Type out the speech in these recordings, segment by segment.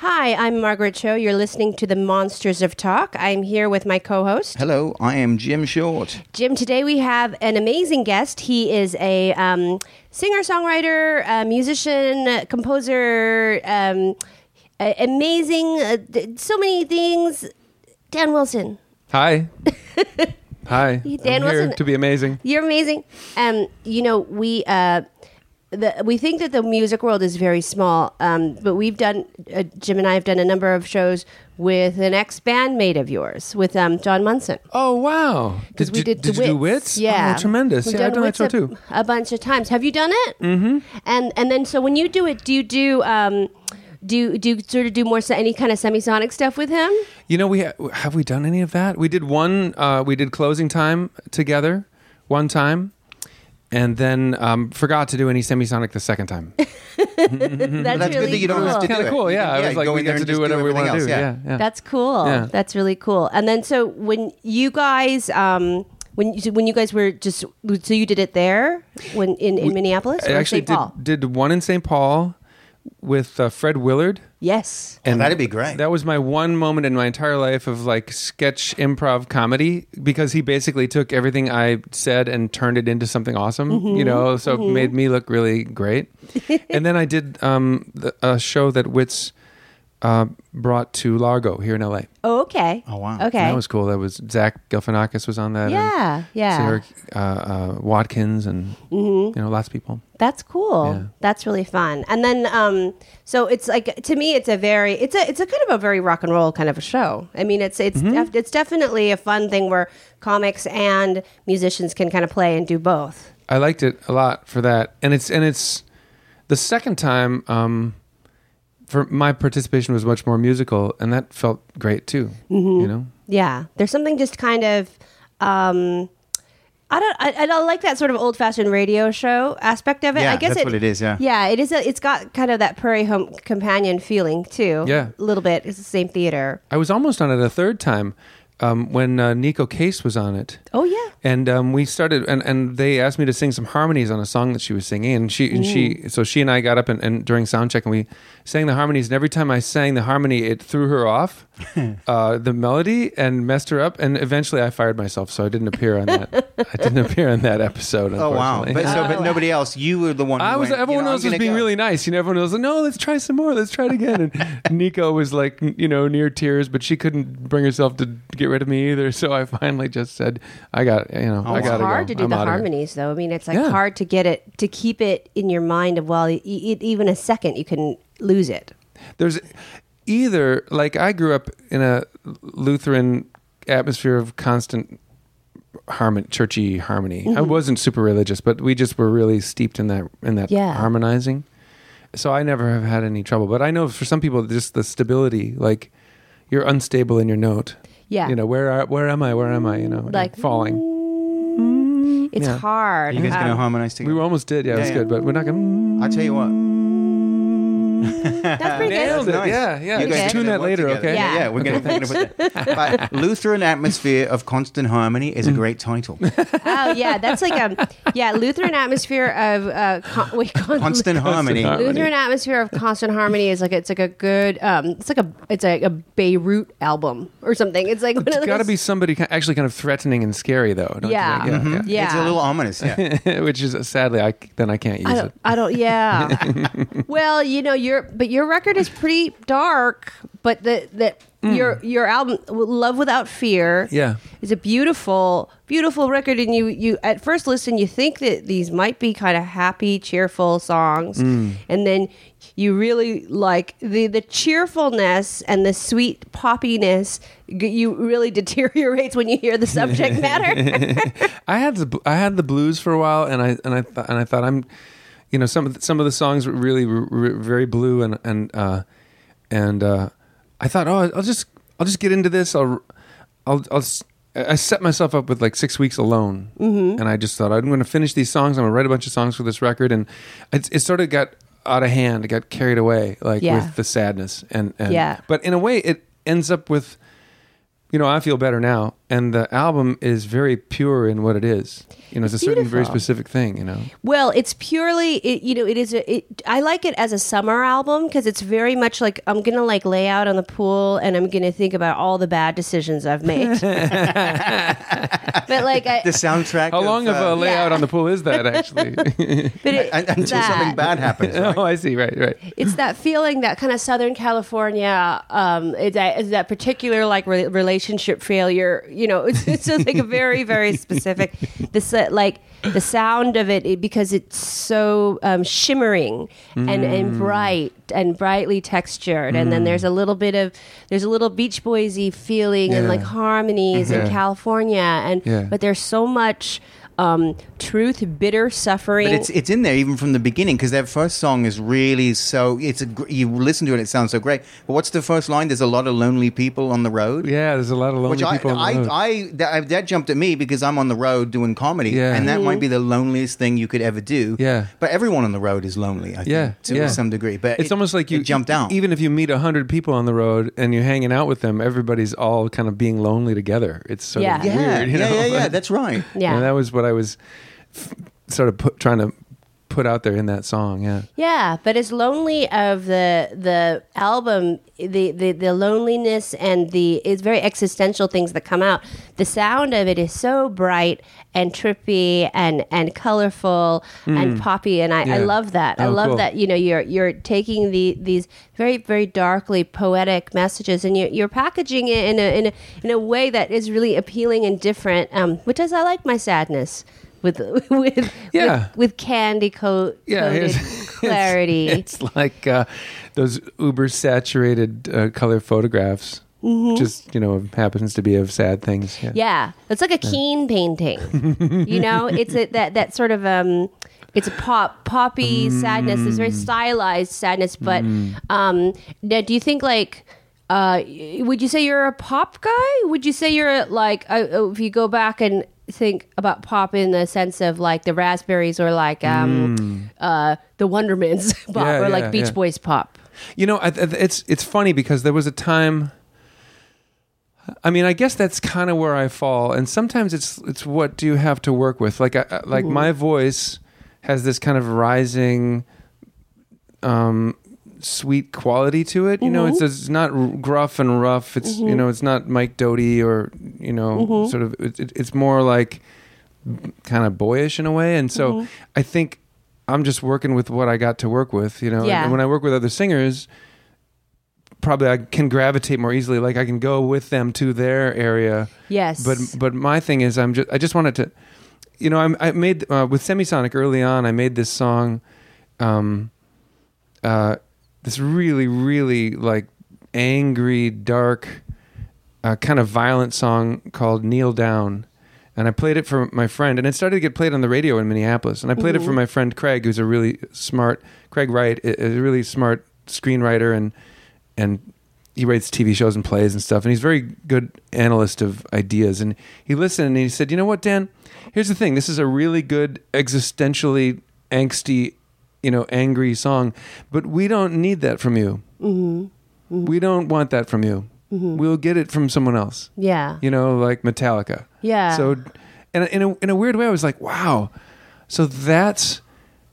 Hi, I'm Margaret Cho. You're listening to the Monsters of Talk. I'm here with my co-host Hello, I am Jim Short. Jim. Today we have an amazing guest. He is a um, singer-songwriter, a musician, composer, um, a- amazing, uh, d- so many things. Dan Wilson. Hi. Hi. Dan I'm here Wilson- to be amazing. You're amazing. Um, you know, we uh, the, we think that the music world is very small, um, but we've done uh, Jim and I have done a number of shows with an ex bandmate of yours, with um, John Munson. Oh wow! Because Did, we did, did you do Wits. Yeah, oh, tremendous. We've yeah, I've done that show too. a bunch of times. Have you done it? Mm-hmm. And and then so when you do it, do you do um, do do you sort of do more se- any kind of semisonic stuff with him? You know, we ha- have we done any of that? We did one. Uh, we did closing time together one time, and then um, forgot to do any semisonic the second time. That's, That's really good that you don't cool. have to kind do of cool. You Yeah, I was like, we get to do just do whatever we want to do. Yeah, yeah. yeah. That's cool. Yeah. That's really cool. And then so when you guys um when you, when you guys were just so you did it there when in, in Minneapolis I or actually St. Paul? did did one in St. Paul with uh, Fred Willard. Yes. And that'd be great. That was my one moment in my entire life of like sketch improv comedy because he basically took everything I said and turned it into something awesome, Mm-hmm. you know, so it made me look really great. and then I did um, the, a show that Wits uh, brought to Largo here in LA. Oh, okay. Oh, wow. Okay. That was cool. That was Zach Galifianakis was on that. yeah, yeah. Sara uh, uh, Watkins and Mm-hmm. you know lots of people. That's cool. Yeah. That's really fun. And then um so it's like to me it's a very it's a it's a kind of a very rock and roll kind of a show. I mean it's it's Mm-hmm. def- it's definitely a fun thing where comics and musicians can kind of play and do both. I liked it a lot for that, and it's and it's the second time. Um, for my participation was much more musical, and that felt great too. Mm-hmm. You know, Yeah, there's something just kind of. Um, I don't. I, I don't like that sort of old-fashioned radio show aspect of it. Yeah, I guess that's what it is, yeah. Yeah, it is. A, it's got kind of that Prairie Home Companion feeling too. Yeah. a little bit. It's the same theater. I was almost on it a third time um, when uh, Neko Case was on it. Oh yeah. and um, we started and, and they asked me to sing some harmonies on a song that she was singing and she and she so she and I got up and, and during sound check and we sang the harmonies and every time I sang the harmony it threw her off uh, the melody and messed her up and eventually I fired myself so I didn't appear on that I didn't appear on that episode oh wow! But so, but nobody else. You were the one. I was. went, everyone you know, else was being go. really nice. You know, everyone was like, "No, let's try some more. Let's try it again." And Neko was like, you know, near tears, but she couldn't bring herself to get rid of me either. So I finally just said, "I got, you know, Oh, I It's got to go. hard to do I'm the harmonies, though. I mean, it's like Yeah. hard to get it to keep it in your mind. Of well, e- e- even a second, you can lose it. there's either like I grew up in a Lutheran atmosphere of constant harmony, churchy harmony. I wasn't super religious, but we just were really steeped in that in that Yeah. harmonizing. So I never have had any trouble. But I know for some people, just the stability, like you're unstable in your note. Yeah. You know where are, where am I? Where am I? You know, Like falling. It's Yeah. hard. Are you guys going to Um, harmonize We together? were almost did. Yeah, it was Yeah, yeah. good, but we're not gonna. I tell you what. That's pretty Nailed good. it. Nice. Yeah, yeah. You guys Okay. Tune that later, together. okay? Yeah. Yeah, we're going to put that. But Lutheran atmosphere of constant harmony is a great title. Oh yeah, that's like a yeah Lutheran atmosphere of uh, con- wait, con- Constant harmony. harmony. Lutheran atmosphere of constant harmony is like it's like a good um it's like a it's like a Beirut album or something. It's like one It's of got to be somebody ki- actually kind of threatening and scary, though. don't you Yeah. think? Mhm. Yeah. It's a little ominous. Yeah. yeah. Which is sadly, I then I can't use I don't, it. I don't. Yeah. well, you know, your but your record is pretty dark. But the the your your album, "Love Without Fear," Mm. Yeah. is a beautiful, beautiful record. And you you at first listen, you think that these might be kind of happy, cheerful songs, Mm. and then you really like the the cheerfulness and the sweet poppiness. You really deteriorates when you hear the subject matter. I had the I had the blues for a while, and I and I th- and I thought I'm, you know, some of the, some of the songs were really r- r- very blue, and and uh, and uh, I thought, oh, I'll just I'll just get into this. I'll I'll I'll. I set myself up with like six weeks alone, Mm-hmm. and I just thought I'm going to finish these songs. I'm going to write a bunch of songs for this record, and it, it sort of got out of hand. It got carried away, like Yeah. with the sadness, and, and Yeah. But in a way, it ends up with you know, I feel better now and the album is very pure in what it is. You know, it's, It's a certain very specific thing. You know, Well, it's purely, it, you know, it is a. It, I like it as a summer album because it's very much like I'm gonna like lay out on the pool and I'm gonna think about all the bad decisions I've made. but like, I, The soundtrack. how long of uh, a layout yeah. on the pool is that actually? but it, un- until that- something bad happens. right? oh, I see. Right, right. it's that feeling that kind of Southern California, um, it's that, that particular like re- relationship failure. You know, it's, it's just like a very, very specific. This uh, like the sound of it, it because it's so um, shimmering and Mm. and bright and brightly textured, and then there's a little bit of there's a little Beach Boysy feeling and like harmonies in California, and Yeah. but there's so much. Um, truth, bitter suffering. But it's it's in there even from the beginning because that first song is really so. It's a you listen to it, it sounds so great. But what's the first line? There's a lot of lonely people on the road. Yeah, there's a lot of lonely Which I, people on the I, road. I, that, that jumped at me because I'm on the road doing comedy, Yeah. and that Mm-hmm. Might be the loneliest thing you could ever do. Yeah. but everyone on the road is lonely. I think, yeah, to yeah. some degree. But it's it- almost like you it jumped out. Even if you meet a hundred people on the road and you're hanging out with them, everybody's all kind of being lonely together. It's sort Yeah. of yeah, weird. You yeah, know? yeah, yeah. But- That's right. yeah. And that was what I was f- sort of put, trying to put out there in that song. Yeah. Yeah, but as lonely of the the album, the, the the loneliness and the it's very existential things that come out. The sound of it is so bright and trippy and and colorful and poppy, and I, I Hmm. Love that. I Oh, love cool. that you know you're you're taking the these very very darkly poetic messages and you're you're packaging it in a in a in a way that is really appealing and different. Um, which is I like my sadness. With with Yeah. with, with candy coat Yeah, clarity. It's like uh, those uber saturated uh, color photographs. Just you know, happens to be of sad things. Yeah. Mm-hmm. Yeah, it's like a Keane painting. you know, it's a, that that sort of um, it's a pop poppy sadness. It's very stylized sadness. But um, now, do you think like? Uh, would you say you're a pop guy? Would you say you're like uh, if you go back and think about pop in the sense of like the Raspberries or like um, uh, the Wondermints pop Yeah, or like Beach yeah. Boys pop? You know, it's it's funny because there was a time. I mean, I guess that's kind of where I fall, and sometimes it's it's what do you have to work with? Like, I, like my voice has this kind of rising, um, sweet quality to it. You know, it's, it's not gruff and rough. It's you know, it's not Mike Doughty or you know, sort of. It, it, it's more like kind of boyish in a way, and so I think I'm just working with what I got to work with. You know, Yeah. and when I work with other singers probably I can gravitate more easily. Like I can go with them to their area. Yes, But but my thing is, I'm just I just wanted to, you know, I'm, I made uh, with Semisonic early on. I made this song, um, uh, this really really like angry, dark, uh, kind of violent song called "Kneel Down." And I played it for my friend, and it started to get played on the radio in Minneapolis. And I played it for my friend Craig, who's a really smart Craig Wright, is a really smart screenwriter, and and he writes TV shows and plays and stuff. And he's a very good analyst of ideas. And he listened and he said, "You know what, Dan? Here's the thing. This is a really good existentially angsty, you know, angry song, but we don't need that from you. Mm-hmm. Mm-hmm. We don't want that from you. Mm-hmm. We'll get it from someone else." yeah, you know, like Metallica. Yeah. So, and in a, in a weird way, I was like, wow. So that's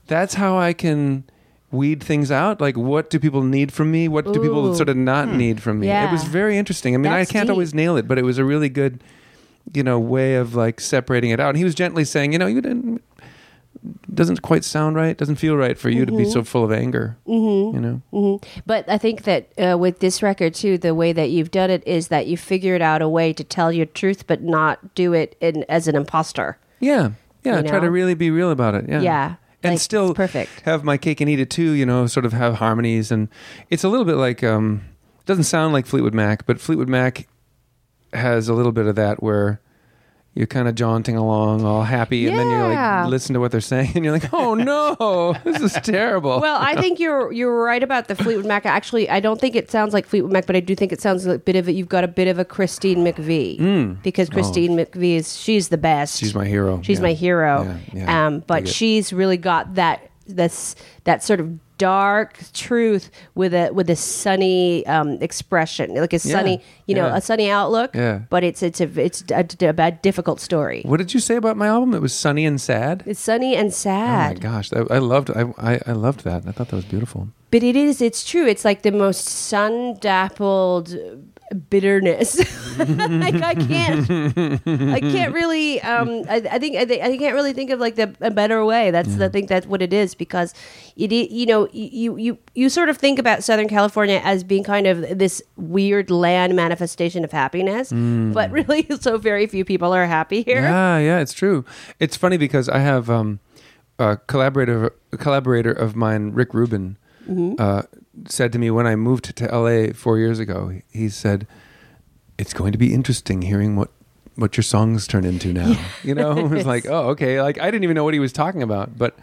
that's how I can weed things out. Like, what do people need from me? What do people sort of not hmm. need from me? Yeah. It was very interesting. I mean, That's I can't deep. always nail it, but it was a really good, you know, way of like separating it out. And he was gently saying, you know, you didn't. Doesn't quite sound right. Doesn't feel right for you to be Mm-hmm. so full of anger. Mm-hmm. You know. But I think that uh, with this record too, the way that you've done it is that you figured out a way to tell your truth, but not do it in, as an imposter. Yeah, yeah. You Try to really be real about it. Yeah, Yeah, and like, still perfect. have my cake and eat it too. You know, sort of have harmonies, and it's a little bit like um, doesn't sound like Fleetwood Mac, but Fleetwood Mac has a little bit of that where you're kind of jaunting along, all happy, and then you Yeah. like listen to what they're saying, and you're like, oh no, this is terrible. Well, I think you're you're right about the Fleetwood Mac. Actually, I don't think it sounds like Fleetwood Mac, but I do think it sounds like a bit of it. You've got a bit of a Christine McVie because Christine McVie is she's the best. Oh. she's my hero. She's Yeah. my hero. Yeah, yeah. Um, but she's really got that this that sort of dark truth with a with a sunny um, expression, like a sunny, you know, yeah. a sunny outlook. Yeah. But it's it's a it's a, a, bad difficult story. What did you say about my album? It was sunny and sad. It's sunny and sad. Oh my sad. gosh, I, I loved I, I I loved that. I thought that was beautiful. But it is, it's true. It's like the most sun dappled bitterness. like I can't, I can't really. Um, I, I think I, think I can't really think of like the a better way. That's I think that's what it is because it. You know, you you you sort of think about Southern California as being kind of this weird land manifestation of happiness, but really, so very few people are happy here. Yeah, yeah, it's true. It's funny because I have um, a collaborator, a collaborator of mine, Rick Rubin, Mm-hmm. uh, said to me when I moved to LA four years ago. He said, "It's going to be interesting hearing what what your songs turn into now." You know, it was like, "Oh, okay." Like I didn't even know what he was talking about, but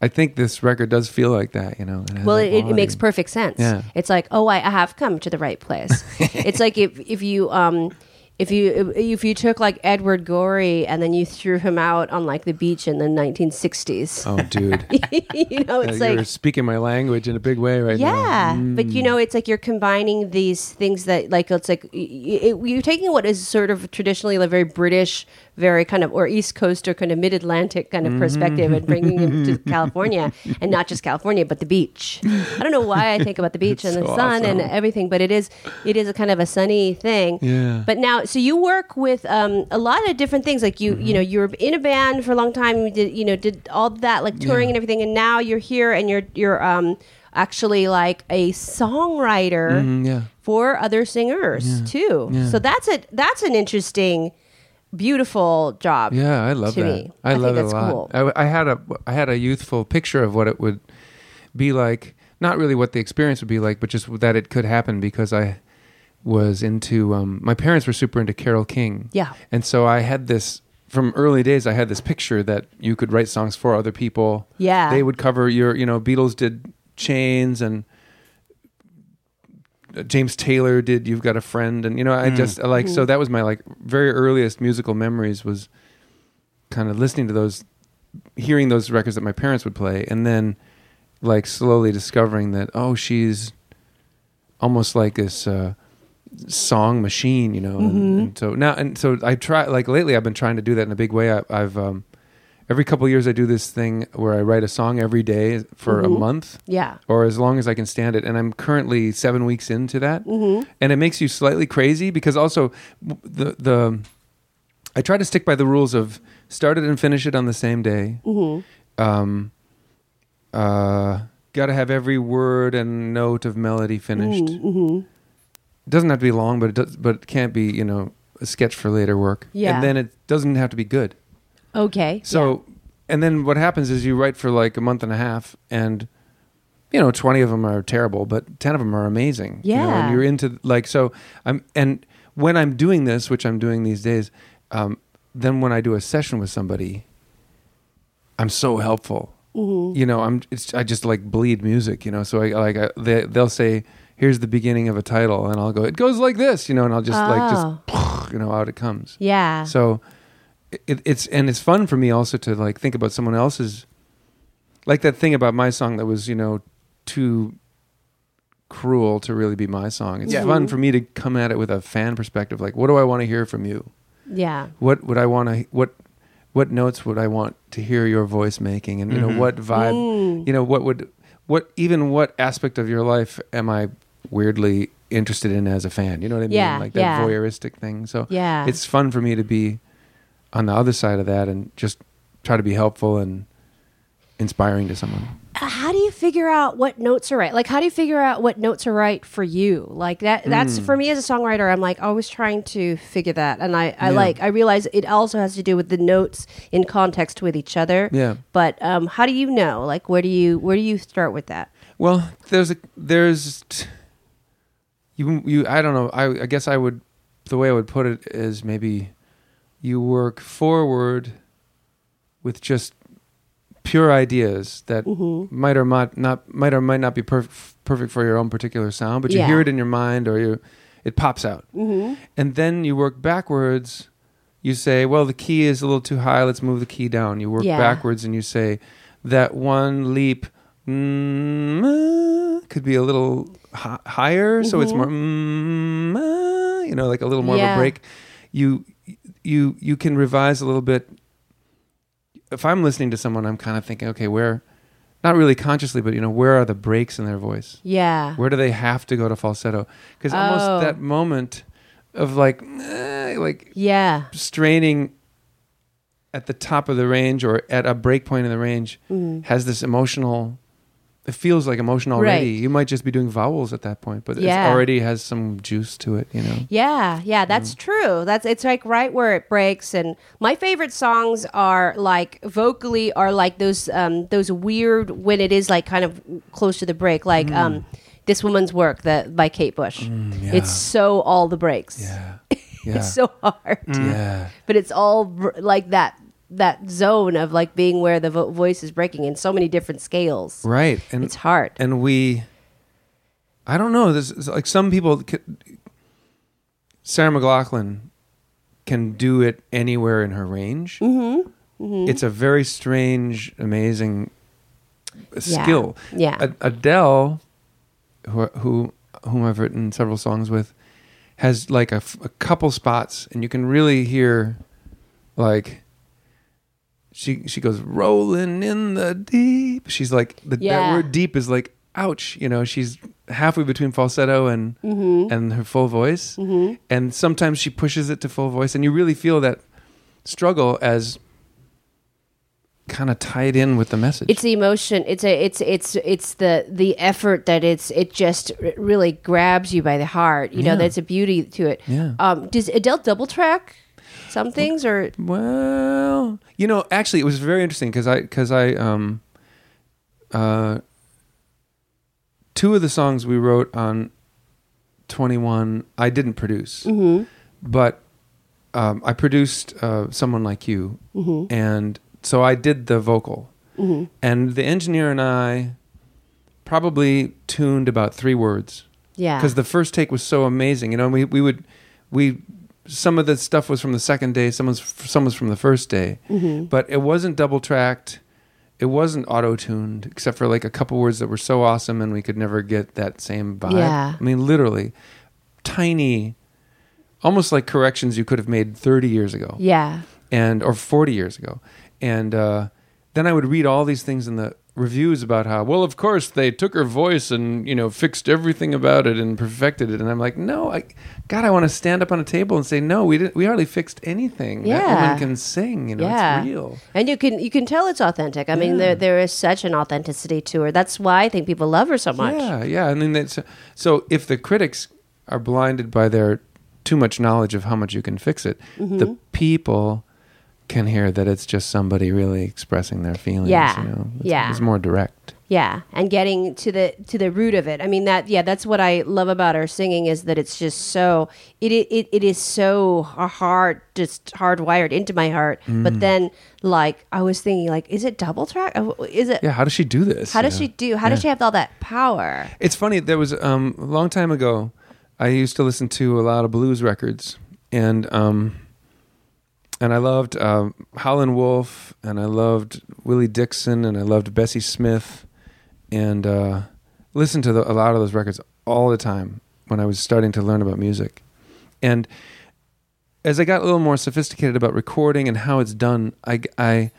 I think this record does feel like that. You know, has Well, it, it makes perfect sense. Yeah. It's like, oh, I, I have come to the right place. it's like if if you um if you if you took like Edward Gorey and then you threw him out on like the beach in the 1960s. Oh, dude, you know, it's you're like speaking my language in a big way right now. yeah, but you mm. know, it's like you're combining these things that, like, it's like y- y- it, you're taking what is sort of traditionally a very British, very kind of, or East Coast or kind of mid Atlantic kind of perspective and bringing it to California and not just California, but the beach. I don't know why I think about the beach and the So sun and everything, but it is, it is a kind of a sunny thing. Yeah. But now, so you work with um, a lot of different things. Like you, Mm-hmm. you know, you were in a band for a long time. You did, you know, did all that like touring Yeah. and everything, and now you're here and you're you're um actually like a songwriter Mm, yeah. for other singers too. Yeah. So that's a that's an interesting, beautiful job. Yeah, I love to that. me. I, I love it that's a lot. cool. I, I had a I had a youthful picture of what it would be like. Not really what the experience would be like, but just that it could happen because I was into. Um, my parents were super into Carole King. Yeah. and so I had this from early days. I had this picture that you could write songs for other people. Yeah. they would cover your. You know, Beatles did Chains and. James Taylor did "You've Got a Friend," and you know, I just like Mm-hmm. so that was my like very earliest musical memories was kind of listening to those, hearing those records that my parents would play, and then like slowly discovering that oh, she's almost like this uh, song machine, you know. And, and so now, and so I try like lately, I've been trying to do that in a big way. I, I've um, every couple years I do this thing where I write a song every day for a month Yeah. or as long as I can stand it. And I'm currently seven weeks into that, mm-hmm. and it makes you slightly crazy because also the the I try to stick by the rules of start it and finish it on the same day. Mm-hmm. Um, uh, got to have every word and note of melody finished. Mm-hmm. It doesn't have to be long, but it does, but it can't be you know a sketch for later work. Yeah. and then it doesn't have to be good. Okay. So, and then what happens is you write for like a month and a half, and you know, twenty of them are terrible, but ten of them are amazing. you know, Yeah. and you're into like so. I'm and when I'm doing this, which I'm doing these days, um, then when I do a session with somebody, I'm so helpful. Mm-hmm. You know, I'm it's I just like bleed music. You know, so I like I, they they'll say. Here's the beginning of a title, and I'll go. It goes like this, you know, and I'll just like just, you know, out it comes. yeah. So it, it's and it's fun for me also to like think about someone else's like that thing about my song that was you know too cruel to really be my song. It's Yeah. fun for me to come at it with a fan perspective. Like, what do I want to hear from you? yeah. What would I want to what what notes would I want to hear your voice making? And you know Mhm. what vibe? Mm. You know what would what even what aspect of your life am I weirdly interested in as a fan? You know what I mean? Yeah, like that yeah. voyeuristic thing. So Yeah. it's fun for me to be on the other side of that and just try to be helpful and inspiring to someone. how do you figure out what notes are right? Like, how do you figure out what notes are right for you? Like that. That's for me as a songwriter. I'm like always trying to figure that, and I, I Yeah. like. I realize it also has to do with the notes in context with each other. Yeah. But um, how do you know? Like, where do you where do you start with that? Well, there's a there's t- you you I don't know. I I guess I would the way I would put it is maybe you work forward with just pure ideas that Mm-hmm. might or might not might or might not be perf- perfect for your own particular sound, but you Yeah. hear it in your mind or you it pops out. Mm-hmm. And then you work backwards. You say, well, the key is a little too high. Let's move the key down. You work Yeah. backwards and you say, that one leap mm, could be a little hi- higher, so it's more mm, you know like a little more of a break. You you you can revise a little bit. If I'm listening to someone, I'm kind of thinking, okay, where, not really consciously, but you know, where are the breaks in their voice? Yeah. Where do they have to go to falsetto? Because Oh. almost that moment of like, eh, like Yeah. straining at the top of the range or at a break point in the range Mm. has this emotional. It feels like emotion already. Right. You might just be doing vowels at that point, but Yeah. it already has some juice to it. You know. Yeah, yeah, that's Mm. true. That's it's like right where it breaks. And my favorite songs are like vocally are like those um those weird when it is like kind of close to the break, like um this woman's work that by Kate Bush. Mm, yeah. It's so all the breaks. Yeah. Yeah. It's so hard, yeah. but it's all like that that zone of like being where the vo- voice is breaking in so many different scales. Right. And It's hard. and we i don't know this is like some people sarah mclachlan can do it anywhere in her range mm-hmm. it's a very strange amazing skill Yeah. Ad- adele who, who whom i've written several songs with has like a, f- a couple spots and you can really hear like she she goes rolling in the deep. She's like the that Yeah. word deep is like ouch. You know, she's halfway between falsetto and Mm-hmm. and her full voice, and sometimes she pushes it to full voice, and you really feel that struggle as kind of tied in with the message. it's the emotion it's a it's it's it's the the effort that it's it just r- really grabs you by the heart you know Yeah. there's a beauty to it Yeah. um does adele double track some things or Well, you know, actually, it was very interesting because I because I um uh two of the songs we wrote on Twenty One I didn't produce, but um, I produced uh, someone like you, and so I did the vocal, and the engineer and I probably tuned about three words. Yeah. Because the first take was so amazing. You know, we we would we some of the stuff was from the second day, some was some was from the first day, Mm-hmm. but it wasn't double tracked. It wasn't auto tuned, except for like a couple words that were so awesome, and we could never get that same vibe. Yeah. I mean, literally, tiny, almost like corrections you could have made thirty years ago yeah and or 40 years ago and uh, then i would read all these things in the reviews about how well of course they took her voice and you know fixed everything about it and perfected it. And i'm like no i god i want to stand up on a table and say no we didn't we hardly fixed anything yeah. that Yeah. woman can sing you know yeah. it's real. And you can you can tell it's authentic. I mean there there is such an authenticity to her. That's why i think people love her so much. Yeah yeah. I mean that's so if the critics are blinded by their too much knowledge of how much you can fix it Mm-hmm. the people can hear that it's just somebody really expressing their feelings Yeah. you know it's, Yeah. it's more direct Yeah, and getting to the to the root of it. I mean that yeah, that's what I love about her singing is that it's just so it it, it is so hard just hardwired into my heart. Mm. But then like I was thinking like is it double track? Uh, Is it Yeah, how does she do this? how does know? she do? How does she have all that power? It's funny. There was um, a long time ago. I used to listen to a lot of blues records, and um, and I loved um, Howlin' Wolf, and I loved Willie Dixon, and I loved Bessie Smith, and uh, listened to the, a lot of those records all the time when I was starting to learn about music, and as I got a little more sophisticated about recording and how it's done, I I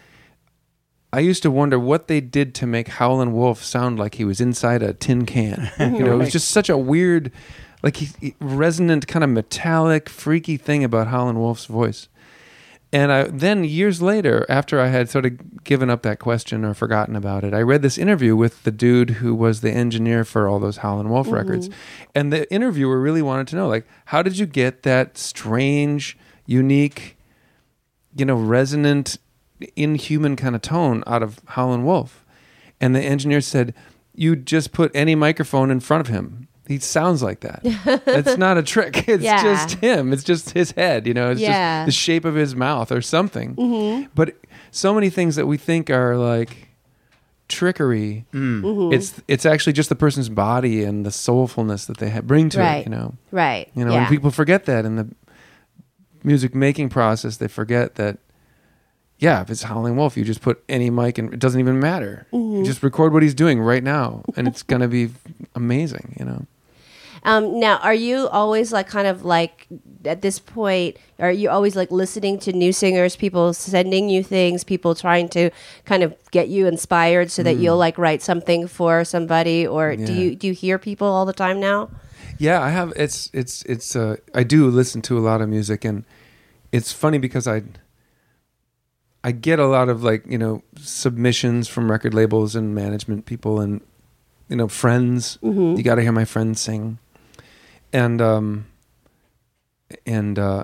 I used to wonder what they did to make Howlin' Wolf sound like he was inside a tin can. you know, it was just such a weird, like he, resonant, kind of metallic, freaky thing about Howlin' Wolf's voice. And I, then years later, after I had sort of given up that question or forgotten about it, I read this interview with the dude who was the engineer for all those Howlin' Wolf mm-hmm. records, and the interviewer really wanted to know, like, how did you get that strange, unique, you know, resonant, inhuman kind of tone out of Howlin' Wolf. And the engineer said, You just put any microphone in front of him. He sounds like that. it's not a trick. It's Yeah. just him. It's just his head, you know, it's Yeah. just the shape of his mouth or something. Mm-hmm. But so many things that we think are like trickery, mm. mm-hmm. it's it's actually just the person's body and the soulfulness that they ha- bring to Right. it, you know. Right. You know, yeah. and people forget that in the music making process. They forget that yeah, if it's Howling Wolf, you just put any mic and it doesn't even matter. You mm-hmm. just record what he's doing right now, and it's gonna be amazing. You know. Um, now, are you always like kind of like at this point? Are you always like listening to new singers, people sending you things, people trying to kind of get you inspired so that you'll like write something for somebody, or do Mm. You do you hear people all the time now? Yeah, I have. It's it's it's. Uh, I do listen to a lot of music, and it's funny because I I get a lot of like you know submissions from record labels and management people and you know friends. You got to hear my friends sing, and um and uh,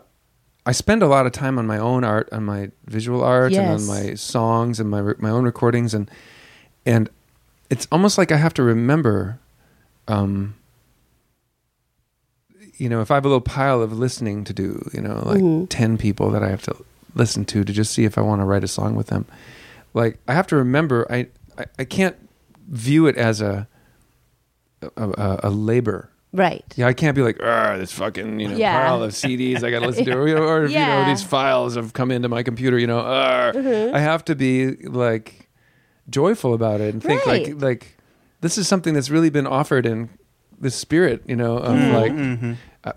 I spend a lot of time on my own art, on my visual art, and on my songs and my my own recordings, and and it's almost like I have to remember. Um, you know, if I have a little pile of listening to do, you know, like Mhm. 10 people that I have to listen to to just see if I want to write a song with them. Like I have to remember I I, I can't view it as a a, a, a labor. Right. Yeah, I can't be like, ah, this fucking you know Yeah. pile of CDs I got to listen to, or, or you know these files have come into my computer. You know, "Arr." Mm-hmm. I have to be like joyful about it and think Right. like like this is something that's really been offered in the spirit. You know, of Mm-hmm. like, Mm-hmm. uh,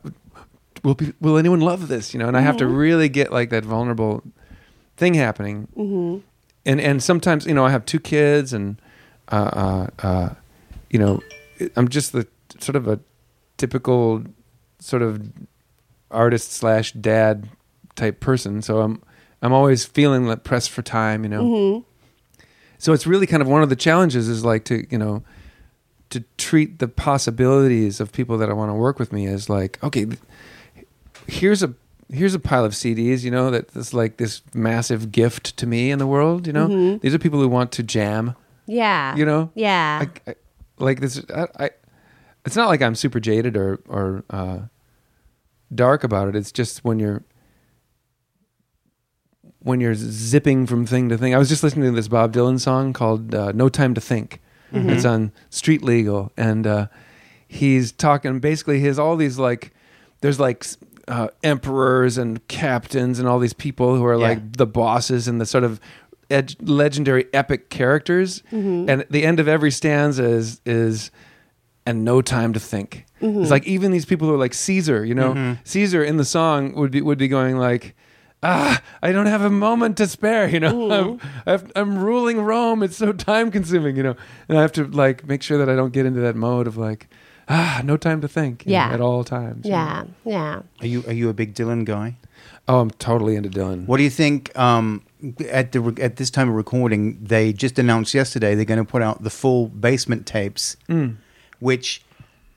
will be, will anyone love this? You know, and I have to really get like that vulnerable thing happening. Mm-hmm. And and sometimes you know I have two kids and uh, uh, uh, you know I'm just the sort of a typical sort of artist slash dad type person. So I'm I'm always feeling like pressed for time. You know. Mm-hmm. So it's really kind of one of the challenges is like to you know to treat the possibilities of people that I want to work with me as like okay, here's a here's a pile of CDs, you know, that is like this massive gift to me in the world. You know, Mhm. these are people who want to jam. Yeah. You know, Yeah. I, I, like this. I, it's not like I'm super jaded or or uh, dark about it. It's just when you're when you're zipping from thing to thing. I was just listening to this Bob Dylan song called uh, "No Time to Think." It's on Street Legal, and uh, he's talking basically. He has all these like there's like uh, emperors and captains and all these people who are Yeah. like the bosses and the sort of ed- legendary epic characters. And at the end of every stanza is is and no time to think. It's like even these people who are like Caesar, you know, Caesar in the song would be would be going like. Ah, I don't have a moment to spare. You know, I'm, I've, I'm ruling Rome. It's so time consuming. You know, and I have to like make sure that I don't get into that mode of like, ah, no time to think. you know, at all times. you know. yeah. Yeah. Are you are you a big Dylan guy? Oh, I'm totally into Dylan. What do you think? Um, at the at this time of recording, they just announced yesterday they're going to put out the full basement tapes, Mm. Which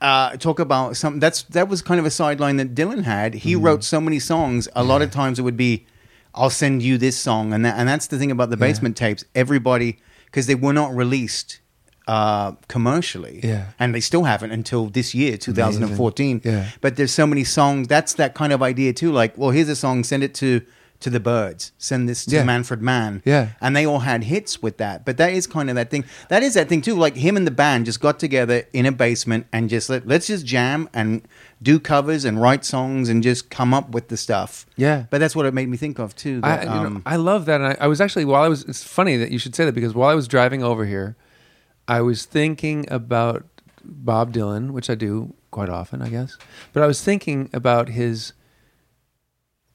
uh, talk about something that's that was kind of a sideline that Dylan had. He Mm. wrote so many songs. A lot of times it would be, "I'll send you this song," and that and that's the thing about the Yeah. basement tapes. Everybody because they were not released uh, commercially, Yeah. and they still haven't until this year, 2014. Yeah. But there's so many songs. That's that kind of idea too. Like, well, here's a song. Send it to to the Byrds. Send this to Yeah. Manfred Mann. Yeah. And they all had hits with that. But that is kind of that thing. That is that thing too. Like him and the band just got together in a basement and just let, let's just jam and do covers and write songs and just come up with the stuff. Yeah. But that's what it made me think of too. I, That, know, um, I love that. And I, I was actually, while I was, it's funny that you should say that because while I was driving over here, I was thinking about Bob Dylan, which I do quite often, I guess. But I was thinking about his,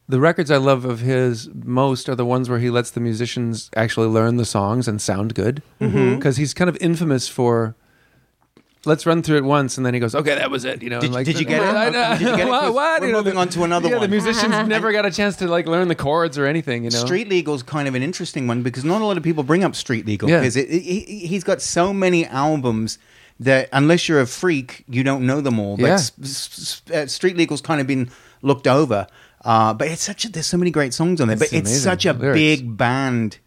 the records I love of his most are the ones where he lets the musicians actually learn the songs and sound good. Mm-hmm. Because he's kind of infamous for, let's run through it once, and then he goes, okay, that was it. You know, Did- like, did you get it? I- I- Did you get it? what? 'Cause what? we're You know, moving the- on to another yeah, the musicians never got a chance to like learn the chords or anything. You know, Street Legal's kind of an interesting one because not a lot of people bring up Street Legal Yeah. because it, it, he, he's got so many albums that unless you're a freak, you don't know them all. But Yeah. s- s- s- uh, Street Legal's kind of been looked over. Uh, but it's such a, there's so many great songs on there. It's but it's amazing. such a Lyrics. big band.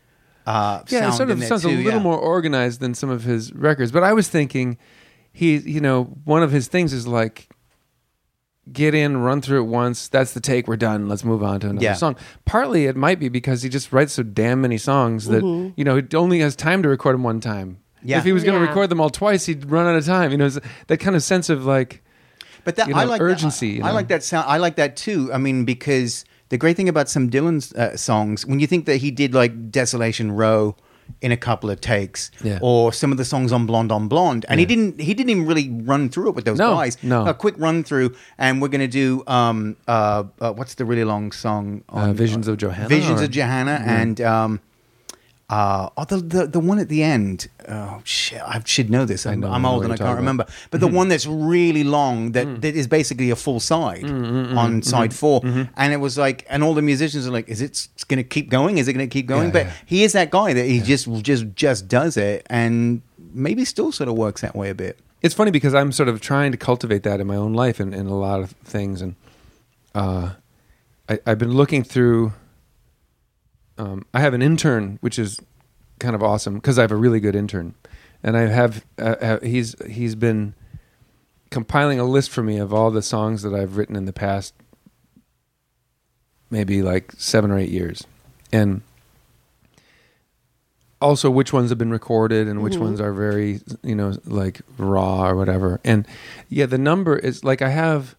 Uh, yeah, it sort of there sounds a little yeah. more organized than some of his records. But I was thinking, he, you know, one of his things is like, get in, run through it once. That's the take. We're done. Let's move on to another Yeah. song. Partly, it might be because he just writes so damn many songs that you know he only has time to record them one time. Yeah. If he was going to Yeah. record them all twice, he'd run out of time. You know, that kind of sense of like, But that you I like urgency, That, you I like that sound. I like that too. I mean, because the great thing about some Dylan's uh, songs, when you think that he did like Desolation Row in a couple of takes, Yeah. or some of the songs on Blonde on Blonde, and he didn't he didn't even really run through it with those No, guys. no. a quick run through, and we're gonna do um uh, uh what's the really long song on Uh, Visions of Johanna, Visions or- of Johanna, and um. Uh, oh, the, the the one at the end. Oh shit! I should know this. I'm I know old and I can't remember. But the mm-hmm. one that's really long, that, mm. that is basically a full side mm, mm, on side 4 mm-hmm. and it was like, and all the musicians are like, "Is it going to keep going? Is it going to keep going?" Yeah, but yeah. he is that guy that he just just just does it, and maybe still sort of works that way a bit. it's funny because I'm sort of trying to cultivate that in my own life and in a lot of things, and uh, I, I've been looking through. Um, I have an intern, which is kind of awesome because I have a really good intern, and I have uh, uh, he's he's been compiling a list for me of all the songs that I've written in the past, maybe like seven or eight years, and also which ones have been recorded and which ones are very you know like raw or whatever. And yeah the number is like i have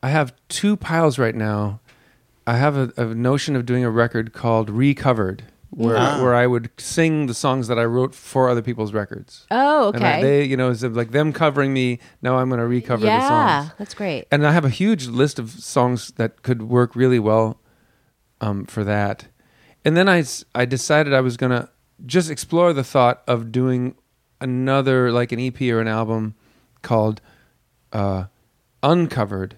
i have two piles right now i have a, a notion of doing a record called recovered where Ah. where i would sing the songs that i wrote for other people's records Oh, and I, okay. they you know it's like them covering me now i'm going to recover the yeah, that's great. and I have a huge list of songs that could work really well um, for that. And then I I decided I was gonna just explore the thought of doing another like an EP or an album called uh, Uncovered,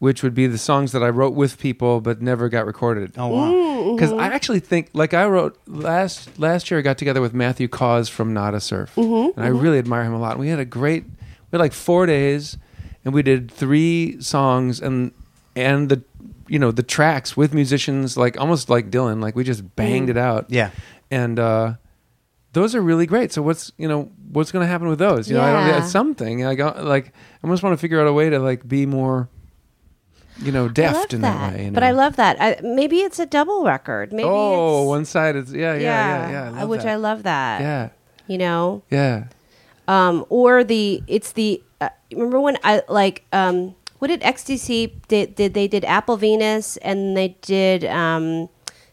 which would be the songs that I wrote with people but never got recorded. Oh wow! Mm-hmm. Because I actually think, like I wrote last last year, I got together with Matthew Caws from Nada Surf, Mm-hmm, and I really admire him a lot. We had a great, we had like four days, and we did three songs, and and the, you know, the tracks with musicians, like almost like Dylan, like we just banged Mm-hmm. it out, Yeah, and uh, those are really great. So what's you know what's going to happen with those? You know, I don't Yeah. it's something. I got like I almost want to figure out a way to like be more, you know, I deft in that. that way. you But? I love that. I, maybe it's a double record. Maybe oh, one side is yeah, yeah, yeah, yeah. I love which that. I love that. Yeah, You know, yeah. um, or the it's the uh, remember when I like um, what did XTC did, did they did Apple Venus and they did um,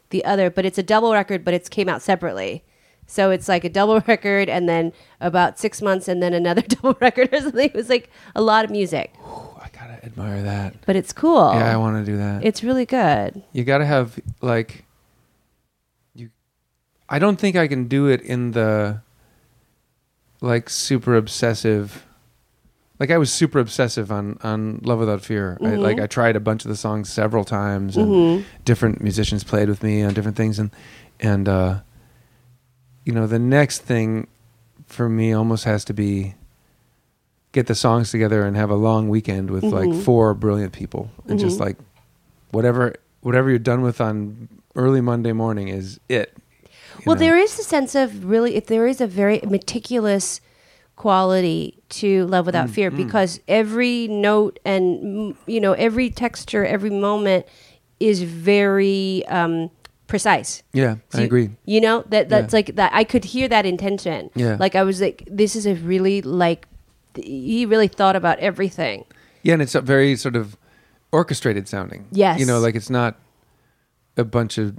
the other, but it's a double record, but it's came out separately. So it's like a double record and then about six months and then another double record or something. It was like a lot of music, I admire that. but it's cool. Yeah, I want to do that. it's really good. you gotta have like you. I don't think I can do it in the like super obsessive. Like I was super obsessive on on Love Without Fear. I, like I tried a bunch of the songs several times, and different musicians played with me on different things, and and uh, you know the next thing for me almost has to be get the songs together and have a long weekend with like four brilliant people and just like whatever whatever you're done with on early Monday morning is it. Well, know? there is a sense of really, if there is a very meticulous quality to Love Mm, Without Fear, because every note and mm, you know every texture, every moment is very um, precise. yeah, So I you- agree. You know that that's Yeah. like that. I could hear that intention. Yeah. Like I was like, this is a really like he really thought about everything. Yeah, and it's a very sort of orchestrated sounding. Yes. you know, like it's not a bunch of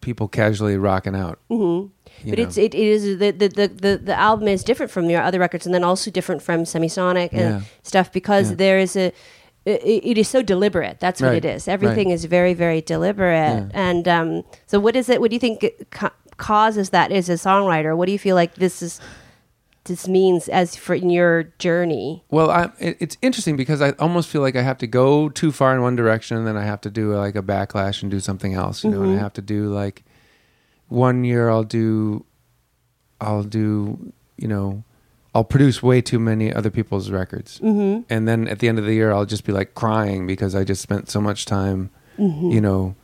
people casually rocking out. Mm-hmm. but it's it, it is the, the the the the album is different from your other records, and then also different from Semisonic and Yeah. stuff because Yeah. there is a. It, it is so deliberate. That's what Right, it is. Everything right. is very, very deliberate. Yeah. And um, so, what is it? What do you think ca- causes that as a songwriter? What do you feel like this is? This means as for in your journey. Well, I, it, it's interesting because I almost feel like I have to go too far in one direction, and then I have to do like a backlash and do something else. You know, and I have to do like one year I'll do, I'll do, you know, I'll produce way too many other people's records, mm-hmm. and then at the end of the year I'll just be like crying because I just spent so much time, you know,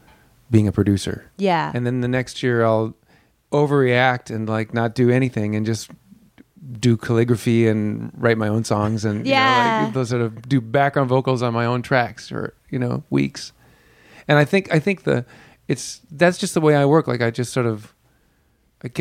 being a producer. Yeah. And then the next year I'll overreact and like not do anything and just do calligraphy and write my own songs and you know, Yeah. like those sort of do background vocals on my own tracks for you know weeks. And I think I think the it's that's just the way I work. Like I just sort of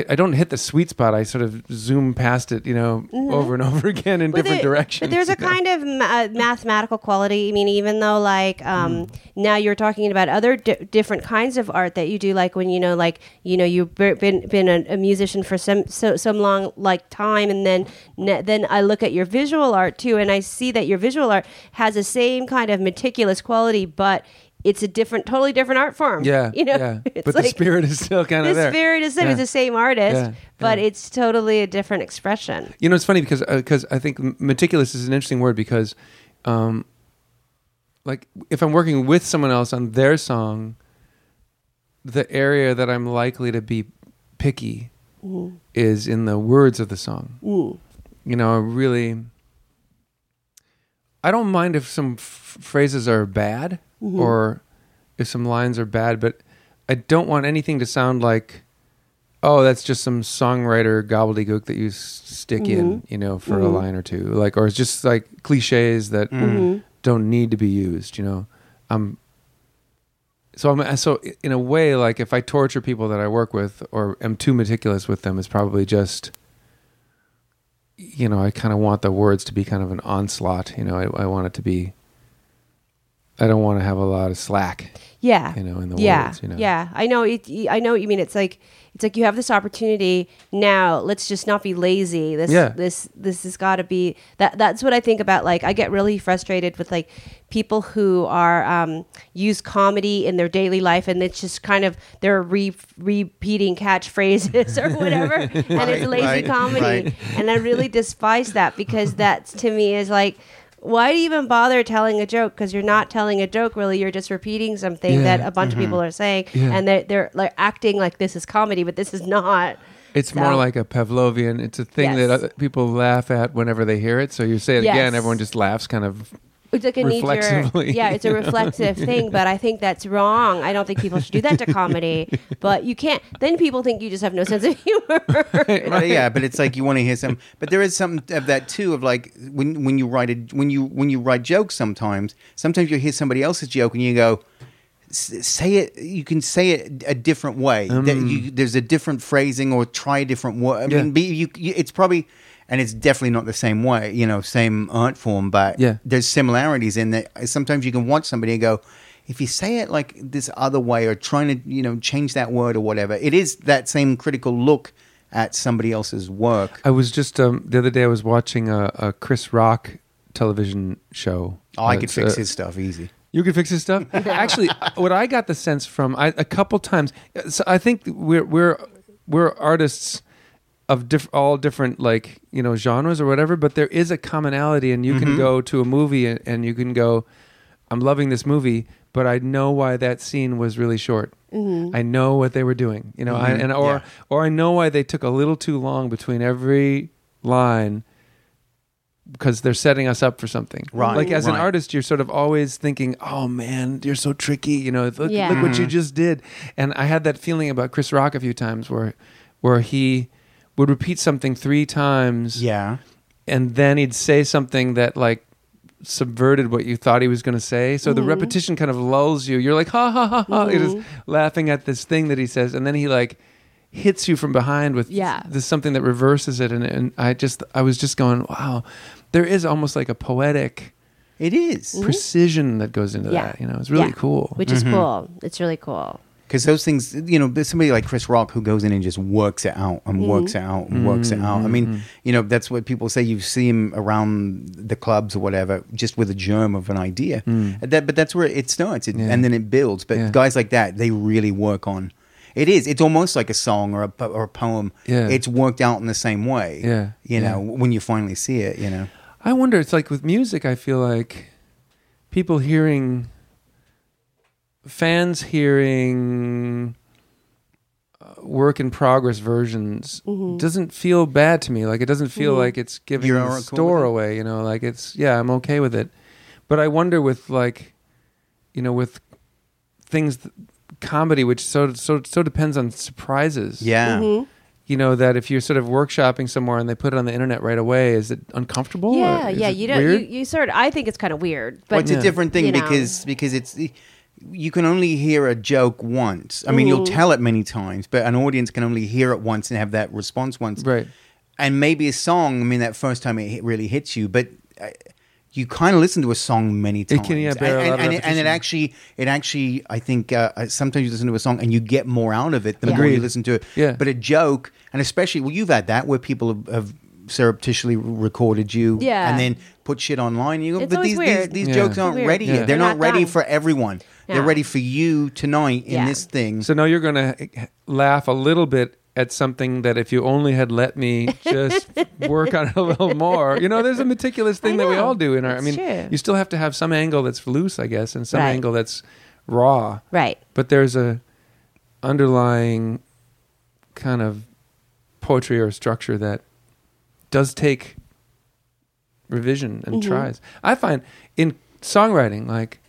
I, don't hit the sweet spot. I sort of zoom past it, you know, over and over again in But different there- directions. But there's a know? kind of ma- uh, mathematical quality. I mean, even though like um, now you're talking about other di- different kinds of art that you do, like when you know, like you know, you've been been a, a musician for some so some long like time, and then ne- then I look at your visual art too, and I see that your visual art has the same kind of meticulous quality, but it's a different, totally different art form. Yeah, you know, yeah. It's but the spirit is still kind of there. The spirit is the same. Yeah. It's the same artist, Yeah, but yeah. it's totally a different expression. You know, it's funny because because I think meticulous is an interesting word because, um, like if I'm working with someone else on their song, the area that I'm likely to be picky is in the words of the song. You know, really. I don't mind if some f- phrases are bad Mm-hmm. or if some lines are bad, but I don't want anything to sound like, oh, that's just some songwriter gobbledygook that you s- stick in, mm-hmm. you know, for a mm-hmm. line or two, like, or it's just like cliches that don't need to be used, you know. Um, so I'm so in a way, like if I torture people that I work with or am too meticulous with them, it's probably just, you know, I kind of want the words to be kind of an onslaught. You know, I, I want it to be. I don't want to have a lot of slack. yeah you know, in the yeah words, you know. yeah i know it i know what you mean it's like it's like you have this opportunity now let's just not be lazy this Yeah. this this has got to be that that's what i think about like i get really frustrated with like people who are um use comedy in their daily life and it's just kind of they're re- repeating catchphrases or whatever and it's lazy right, comedy right. and i really despise that because that to me is like why do you even bother telling a joke? Because you're not telling a joke, really. You're just repeating something Yeah. that a bunch of people mm-hmm. are saying, Yeah. and they're, they're like acting like this is comedy, but this is not. It's So- more like a Pavlovian. It's a thing that Yes. other people laugh at whenever they hear it. So you say it Yes. again, everyone just laughs, kind of. It's like a knee jerk. Yeah, it's a reflexive thing, but I think that's wrong. I don't think people should do that to comedy. But you can't. Then people think you just have no sense of humor. Right, yeah, but it's like you want to hear some. But there is something of that too. Of like when when you write a when you when you write jokes. Sometimes sometimes you hear somebody else's joke and you go, say it. You can say it a different way. That mm. you, there's a different phrasing or try a different word. I. Yeah. mean, be, you, you, it's probably. And it's definitely not the same way, you know, same art form, but Yeah. there's similarities in that. Sometimes you can watch somebody and go, if you say it like this other way or trying to, you know, change that word or whatever, it is that same critical look at somebody else's work. I was just um, the other day. I was watching a, a Chris Rock television show. Oh, I Uh, could fix uh, his stuff easy. You could fix his stuff. Actually, what I got the sense from I, a couple times. So I think we're we're we're artists of diff, all different like you know genres or whatever, but there is a commonality, and you can mm-hmm. go to a movie and, and you can go, "I'm loving this movie." But I know why that scene was really short. Mm-hmm. I know what they were doing, you know, I, and or Yeah. or I know why they took a little too long between every line because they're setting us up for something. Right, Like as an artist, you're sort of always thinking, "Oh man, you're so tricky." You know, look, Yeah. look what you just did. And I had that feeling about Chris Rock a few times, where where he would repeat something three times, Yeah. and then he'd say something that like subverted what you thought he was going to say. So the Mm-hmm. repetition kind of lulls you. You're like, ha ha ha ha, you're just laughing at this thing that he says, and then he like hits you from behind with Yeah. this something that reverses it. And, and I just, I was just going, wow, there is almost like a poetic It is. precision that goes into Mm-hmm. Yeah. that. You know, it's really Yeah. cool. Which is cool. It's really cool. Because those things, you know, there's somebody like Chris Rock who goes in and just works it out and mm-hmm. works it out and works it out. I mean, mm-hmm. you know, that's what people say. You see him around the clubs or whatever, just with a germ of an idea. Mm. That, but that's where it starts, it, Yeah. and then it builds. But Yeah. guys like that, they really work on. It is. It's almost like a song or a or a poem. Yeah. It's worked out in the same way. Yeah. You know, Yeah. when you finally see it. You know. I wonder. It's like with music. I feel like people hearing, fans hearing uh, work in progress versions Mm-hmm. doesn't feel bad to me. Like it doesn't feel like it's giving You're the all cool store away. You know, like it's yeah, I'm okay with it. But I wonder with like, you know, with things, th- comedy, which so so so depends on surprises Yeah. Mm-hmm. you know that if you're sort of workshopping somewhere and they put it on the internet right away, is it uncomfortable? Yeah, is yeah. You don't. You, you sort. Of, I think it's kind of weird, but Well, it's Yeah. a different thing you know. because because it's you can only hear a joke once. I mean, you'll tell it many times, but an audience can only hear it once and have that response once. Right. And maybe a song. I mean, that first time it hit- really hits you, but. Uh, you kind of listen to a song many times, can, yeah, and, and, and, it, and it actually, it actually, I think uh, uh, sometimes you listen to a song and you get more out of it the more you listen to it. Yeah. But a joke, and especially, well, you've had that where people have, have surreptitiously recorded you, Yeah. and then put shit online. You go, It's but these, weird. these these Yeah. jokes aren't weird. ready Yeah. yet. They're, They're not, not ready done. for everyone. They're ready for you tonight in Yeah. this thing. So now you're going to laugh a little bit at something that if you only had let me just work on it a little more. You know, there's a meticulous thing that we all do in our. I mean, true. you still have to have some angle that's loose, I guess, and some Right. angle that's raw. Right. But there's a underlying kind of poetry or structure that does take revision and Mm-hmm. tries. I find in songwriting, like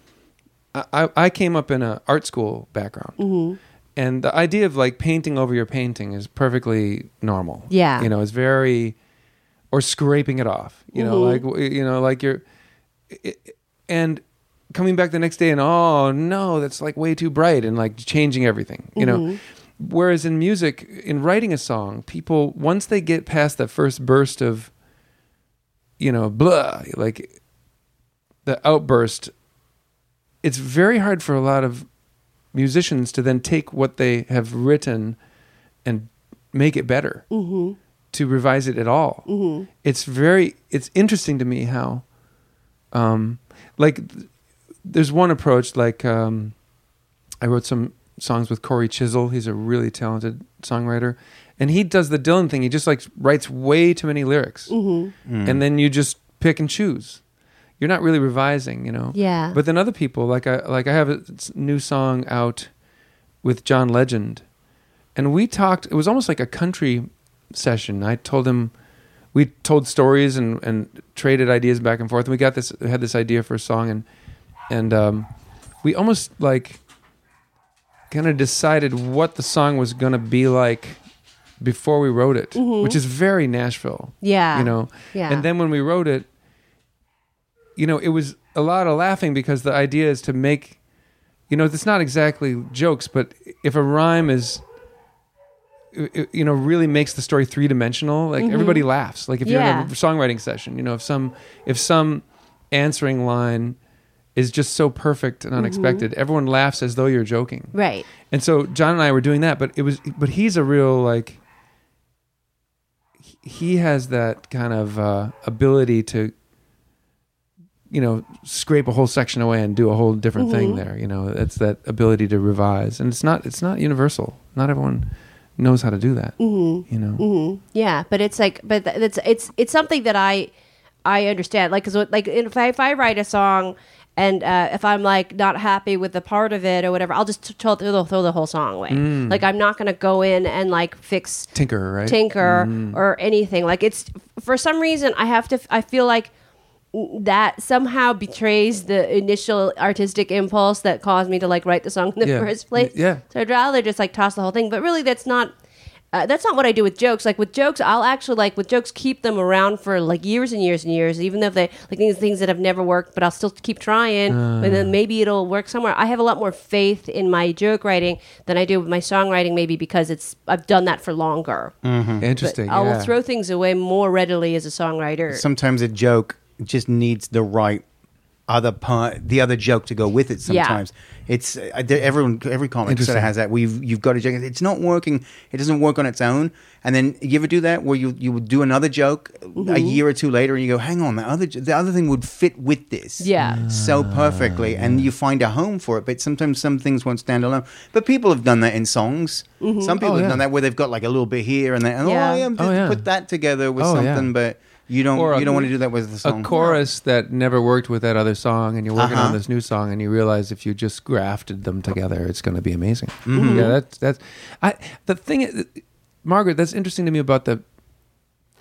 I, I came up in an art school background, Mm-hmm. and the idea of like painting over your painting is perfectly normal. Yeah. you know, it's very or scraping it off. You know, like Mm-hmm. you know, like you're it, and coming back the next day and oh no, that's like way too bright and like changing everything. You Mm-hmm. know. Whereas in music, in writing a song, people once they get past that first burst of, you know, blah, like the outburst, it's very hard for a lot of musicians to then take what they have written and make it better, to revise it at all. It's very, it's interesting to me how, um, like, th- there's one approach, like, um, I wrote some songs with Cory Chisel. He's a really talented songwriter. And he does the Dylan thing. He just like writes way too many lyrics. Mm-hmm. And then you just pick and choose. You're not really revising, you know. Yeah. But then other people, like I like I have a new song out with John Legend. And we talked it was almost like a country session. I told him we told stories and, and traded ideas back and forth. And we got this had this idea for a song and and um, we almost like kind of decided what the song was going to be like before we wrote it, mm-hmm. which is very Nashville. Yeah. You know. Yeah. And then when we wrote it, you know, it was a lot of laughing because the idea is to make you know, it's not exactly jokes, but if a rhyme is you know really makes the story three dimensional like mm-hmm. everybody laughs like if you're in a songwriting session you know if some if some answering line is just so perfect and unexpected everyone laughs as though you're joking right. and so John and I were doing that, but it was, but he's a real like, he- has that kind of uh, ability to, you know, scrape a whole section away and do a whole different thing there. You know, it's that ability to revise, and it's not, it's not universal. Not everyone knows how to do that. Mm-hmm. You know, Yeah, but it's like, but it's it's it's something that I I understand. Like, cause like if I, if I write a song and uh, if I'm like not happy with the part of it or whatever, I'll just t- throw, throw, throw the whole song away. Like, I'm not gonna go in and like fix tinker, right? tinker or anything. Like, it's for some reason I have to. I feel like that somehow betrays the initial artistic impulse that caused me to like write the song in the Yeah. first place. Yeah. So I'd rather just like toss the whole thing. But really, that's not. Uh, that's not what I do with jokes. Like with jokes, I'll actually like with jokes keep them around for like years and years and years, even though they like these things that have never worked. But I'll still keep trying, and Ah. then maybe it'll work somewhere. I have a lot more faith in my joke writing than I do with my songwriting, maybe because it's I've done that for longer. Mm. Interesting. I will yeah. throw things away more readily as a songwriter. Sometimes a joke just needs the right other part, the other joke to go with it. Yeah. Sometimes it's uh, everyone, every comic sort of has that. We've you've got a joke. It's not working. It doesn't work on its own. And then you ever do that where you you would do another joke Mm-hmm. a year or two later, and you go, "Hang on, the other the other thing would fit with this." Yeah. so perfectly, and you find a home for it. But sometimes some things won't stand alone. But people have done that in songs. Some people Oh, have yeah. done that where they've got like a little bit here and then, and, Yeah. oh, yeah, just Oh, yeah. put that together with Oh, yeah. something, but. You don't. Or a- you don't want to do that with the a song. chorus that never worked with that other song, and you're working Uh-huh. on this new song, and you realize if you just grafted them together, it's going to be amazing. Mm-hmm. Yeah, that's that's. I the thing, is- Margaret, that's interesting to me about the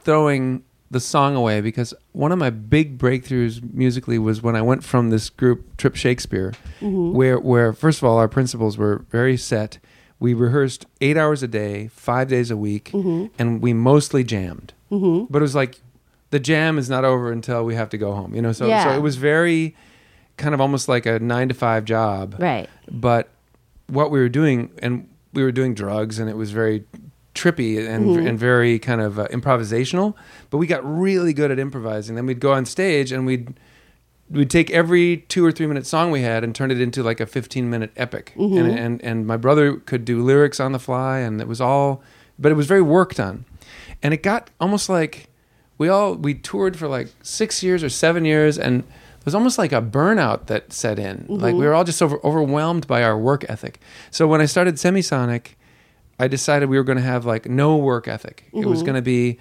throwing the song away because one of my big breakthroughs musically was when I went from this group Trip Shakespeare, where where first of all our principles were very set. We rehearsed eight hours a day, five days a week, and we mostly jammed. But it was like the jam is not over until we have to go home. You know, so so it was very. kind of almost like a nine to five job. Right. But what we were doing, and we were doing drugs, and it was very trippy and Mm-hmm. and very kind of uh, improvisational. But we got really good at improvising. Then we'd go on stage and we'd we'd take every two or three minute song we had and turn it into like a 15 minute epic Mm-hmm. and, and and my brother could do lyrics on the fly and it was all but it was very work done and it got almost like we all we toured for like six years or seven years and it was almost like a burnout that set in like mm-hmm. we were all just over, overwhelmed by our work ethic so when i started semisonic i decided we were going to have like no work ethic it was mm-hmm. going to be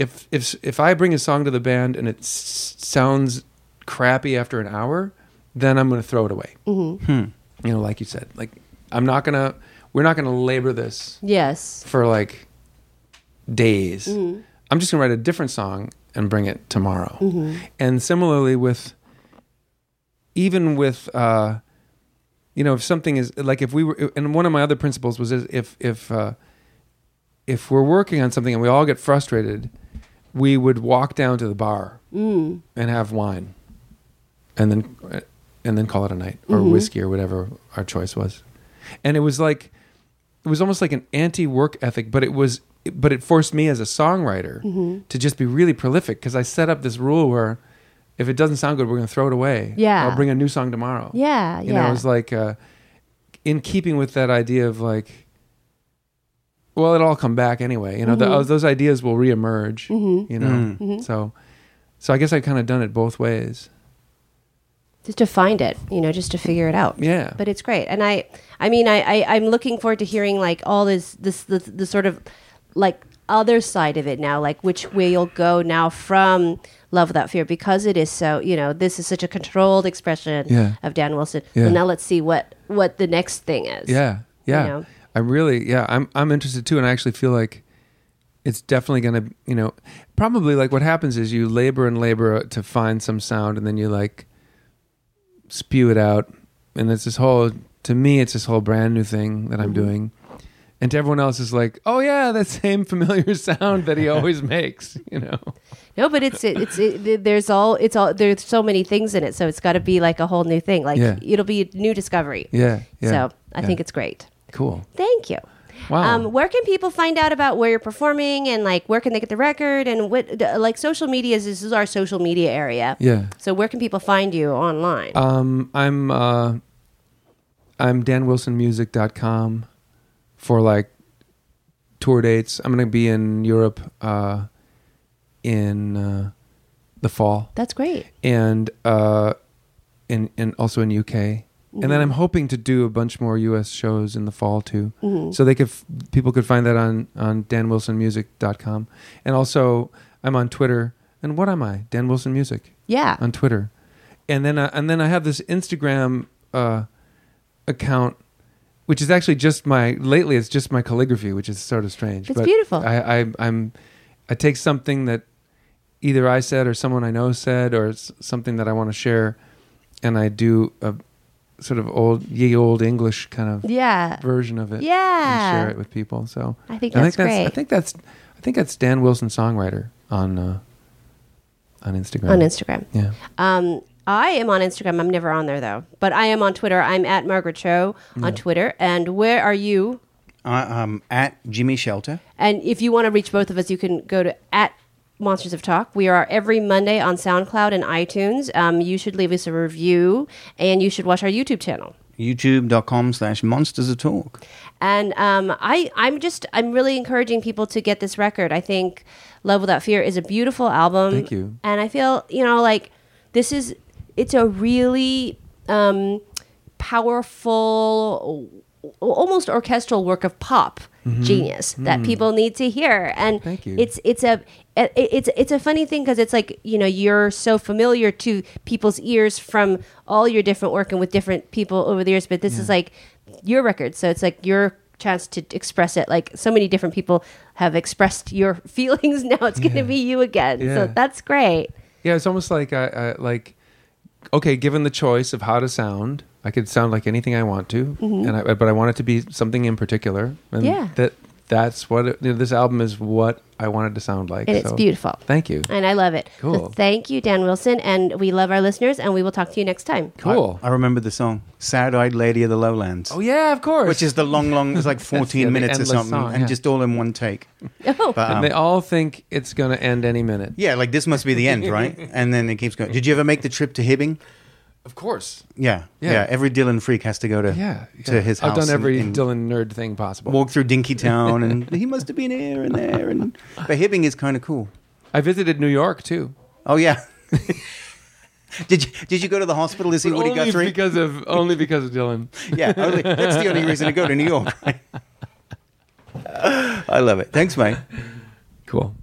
if if if I bring a song to the band and it s- sounds crappy after an hour, then I'm going to throw it away. Mm-hmm. Hmm. You know, like you said, like I'm not gonna, we're not gonna labor this Yes. for like days. I'm just gonna write a different song and bring it tomorrow. And similarly with, even with, uh, you know, if something is like if we were, and one of my other principles was if if uh, if we're working on something and we all get frustrated, we would walk down to the bar Mm. and have wine, and then and then call it a night or whiskey or whatever our choice was, and it was like it was almost like an anti-work ethic, but it was but it forced me as a songwriter to just be really prolific because I set up this rule where if it doesn't sound good, we're going to throw it away. Yeah. I'll bring a new song tomorrow. Yeah. You yeah. know, it was like uh, in keeping with that idea of like, well, it'll all come back anyway. You know, Mm-hmm. the, those ideas will reemerge. You know, Mm. so so I guess I've kind of done it both ways. just to find it, you know, just to figure it out. Yeah. But it's great, and I, I mean, I, I I'm looking forward to hearing like all this, this, the, the sort of like other side of it now, like which way you'll go now from Love Without Fear because it is so, you know, this is such a controlled expression Yeah. of Dan Wilson. Yeah. Well, now let's see what what the next thing is. Yeah, yeah. know? I'm really, yeah. I'm I'm interested too, and I actually feel like it's definitely gonna, you know, probably like what happens is you labor and labor to find some sound, and then you like spew it out, and it's this whole. To me, it's this whole brand new thing that I'm mm-hmm. doing, and to everyone else is like, oh yeah, that same familiar sound that he always makes, you know. No, but it's it's it, there's all it's all there's so many things in it, so it's got to be like a whole new thing. Like Yeah. it'll be a new discovery. Yeah, yeah. so I yeah. think it's great. cool. Thank you. Wow. Um, where can people find out about where you're performing and like where can they get the record and what like social media is this is our social media area. yeah. So where can people find you online? Um, I'm uh, I'm danwilsonmusic.com for like tour dates. I'm gonna be in Europe uh, in uh, the fall That's great. and uh, in and also in UK. And then I'm hoping to do a bunch more U.S. shows in the fall too, so they could f- people could find that on on danwilsonmusic.com, and also I'm on Twitter. And what am I? Dan Wilson Music Yeah. on Twitter, and then I, and then I have this Instagram uh, account, which is actually just my lately it's just my calligraphy, which is sort of strange. It's beautiful. I, I I'm I take something that either I said or someone I know said or it's something that I want to share, and I do a sort of old ye old English kind of Yeah. version of it. and Yeah. share it with people. So I think I that's think that's great. I think that's I think that's Dan Wilson songwriter on uh, on Instagram. on Instagram. Yeah. Um, I am on Instagram. I'm never on there though, but I am on Twitter. I'm at Margaret Cho on Twitter. And where are you? I, um, at Jimmy Shelter. And if you want to reach both of us, you can go to at Monsters of Talk. We are every Monday on SoundCloud and iTunes. Um, you should leave us a review, and you should watch our YouTube channel. youtube.com slash monsters of talk And um, I, I'm just, I'm really encouraging people to get this record. I think Love Without Fear is a beautiful album. Thank you. And I feel, you know, like this is, it's a really um, powerful, almost orchestral work of pop genius that people need to hear. And Mm-hmm. Thank you. it's, it's a, it's it's a funny thing because it's like you know you're so familiar to people's ears from all your different work and with different people over the years but this is like your record so it's like your chance to express it like so many different people have expressed your feelings now it's going to Yeah. be you again Yeah. so that's great Yeah, it's almost like I, I like okay, given the choice of how to sound, I could sound like anything I want to, mm-hmm. and I, but I want it to be something in particular, and Yeah. that that's what it, you know, this album is. What I wanted to sound like. And it's beautiful. Thank you. And I love it. So Cool. thank you, Dan Wilson. And we love our listeners, and we will talk to you next time. Cool. I, I remember the song "Sad Eyed Lady of the Lowlands," oh yeah, of course. which is the long, long. It's like fourteen the minutes or something, song, and just all in one take. Oh, But, and um, they all think it's going to end any minute. yeah, like this must be the end, right? and then it keeps going. Did you ever make the trip to Hibbing? Of course. Yeah, Yeah. yeah. Every Dylan freak has to go to Yeah. to yeah. his house. I've done every in- Dylan nerd thing possible. walk through Dinky Town, and he must have been here and there. And but Hibbing is kind of cool. I visited New York too. Oh yeah. did you did you go to the hospital to see Woody only Guthrie? because of only because of Dylan. yeah, only, that's the only reason to go to New York. I love it. Thanks, mate. Cool.